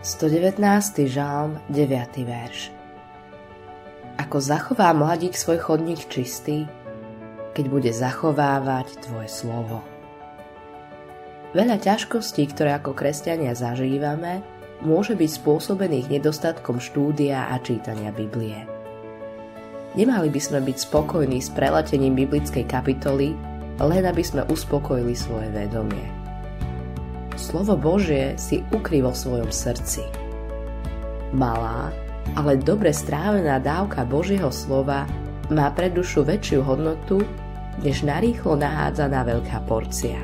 119. žalm, 9. verš Ako zachová mladík svoj chodník čistý, keď bude zachovávať Tvoje slovo. Veľa ťažkostí, ktoré ako kresťania zažívame, môže byť spôsobených nedostatkom štúdia a čítania Biblie. Nemali by sme byť spokojní s preletením biblickej kapitoly, len aby sme uspokojili svoje vedomie slovo Božie si ukryl vo svojom srdci. Malá, ale dobre strávená dávka Božieho slova má pre dušu väčšiu hodnotu, než narýchlo nahádzaná veľká porcia.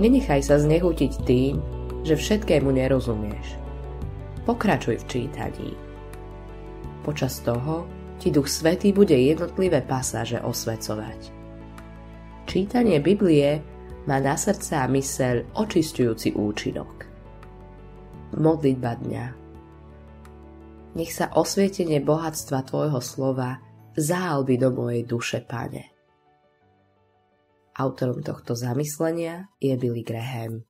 Nenechaj sa znehutiť tým, že všetkému nerozumieš. Pokračuj v čítaní. Počas toho ti Duch Svetý bude jednotlivé pasáže osvecovať. Čítanie Biblie má na srdce a myseľ očistujúci účinok. Modlitba dňa Nech sa osvietenie bohatstva Tvojho slova záalby do mojej duše, Pane. Autorom tohto zamyslenia je Billy Graham.